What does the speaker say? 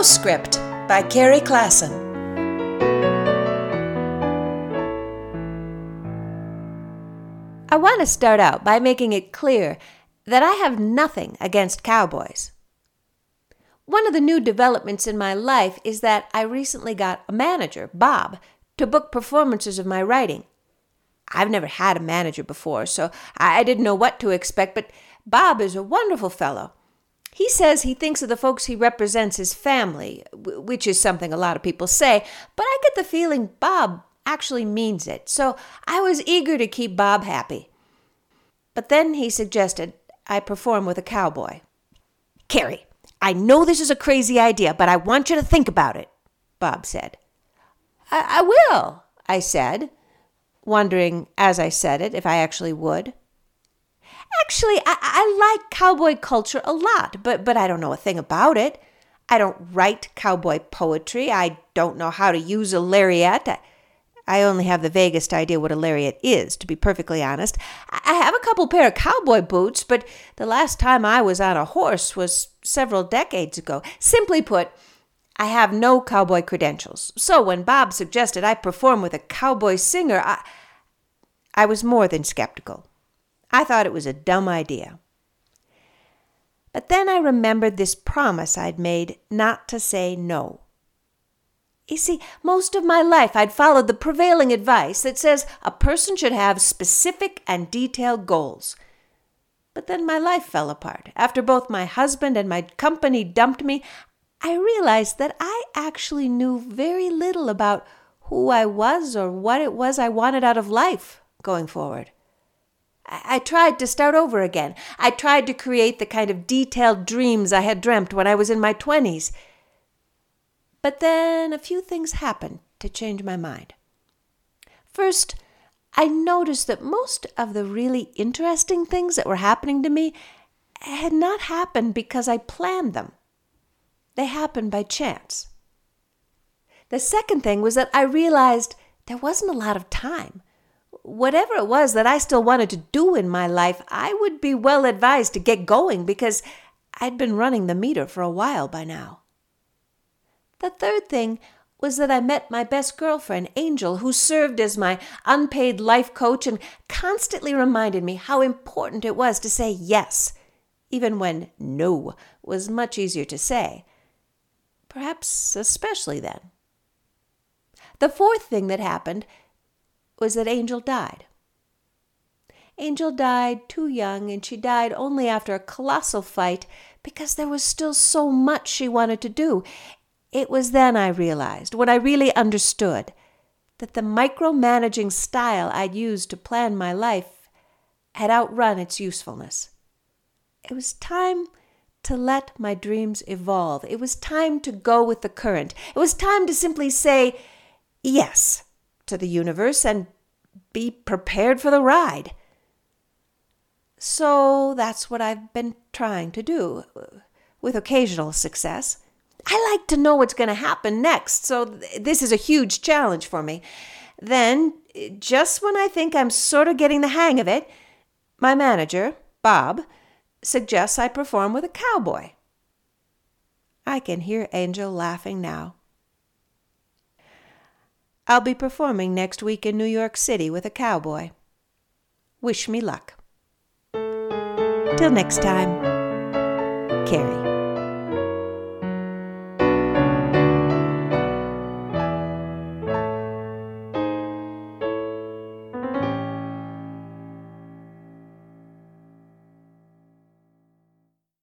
Postscript by Carrie Klassen. I want to start out by making it clear that I have nothing against cowboys. One of the new developments in my life is that I recently got a manager, Bob, to book performances of my writing. I've never had a manager before, so I didn't know what to expect, but Bob is a wonderful fellow. He says he thinks of the folks he represents as family, which is something a lot of people say, but I get the feeling Bob actually means it, so I was eager to keep Bob happy. But then he suggested I perform with a cowboy. Carrie, I know this is a crazy idea, but I want you to think about it, Bob said. I, I will, I said, wondering as I said it if I actually would. Actually, I, I like cowboy culture a lot, but, but I don't know a thing about it. I don't write cowboy poetry. I don't know how to use a lariat. I, I only have the vaguest idea what a lariat is, to be perfectly honest. I have a couple pair of cowboy boots, but the last time I was on a horse was several decades ago. Simply put, I have no cowboy credentials. So when Bob suggested I perform with a cowboy singer, I, I was more than skeptical. I thought it was a dumb idea. But then I remembered this promise I'd made not to say no. You see, most of my life I'd followed the prevailing advice that says a person should have specific and detailed goals. But then my life fell apart. After both my husband and my company dumped me, I realized that I actually knew very little about who I was or what it was I wanted out of life going forward. I tried to start over again. I tried to create the kind of detailed dreams I had dreamt when I was in my 20s. But then a few things happened to change my mind. First, I noticed that most of the really interesting things that were happening to me had not happened because I planned them. They happened by chance. The second thing was that I realized there wasn't a lot of time whatever it was that I still wanted to do in my life, I would be well advised to get going because I'd been running the meter for a while by now. The third thing was that I met my best girlfriend, Angel, who served as my unpaid life coach and constantly reminded me how important it was to say yes, even when no was much easier to say. Perhaps especially then. The fourth thing that happened was that Angel died. Angel died too young, and she died only after a colossal fight because there was still so much she wanted to do. It was then I realized, when I really understood, that the micromanaging style I'd used to plan my life had outrun its usefulness. It was time to let my dreams evolve. It was time to go with the current. It was time to simply say yes to the universe and be prepared for the ride. So that's what I've been trying to do, uh, with occasional success. I like to know what's going to happen next, so th- this is a huge challenge for me. Then, just when I think I'm sort of getting the hang of it, my manager, Bob, suggests I perform with a cowboy. I can hear Angel laughing now. I'll be performing next week in New York City with a cowboy. Wish me luck. Till next time, Carrie.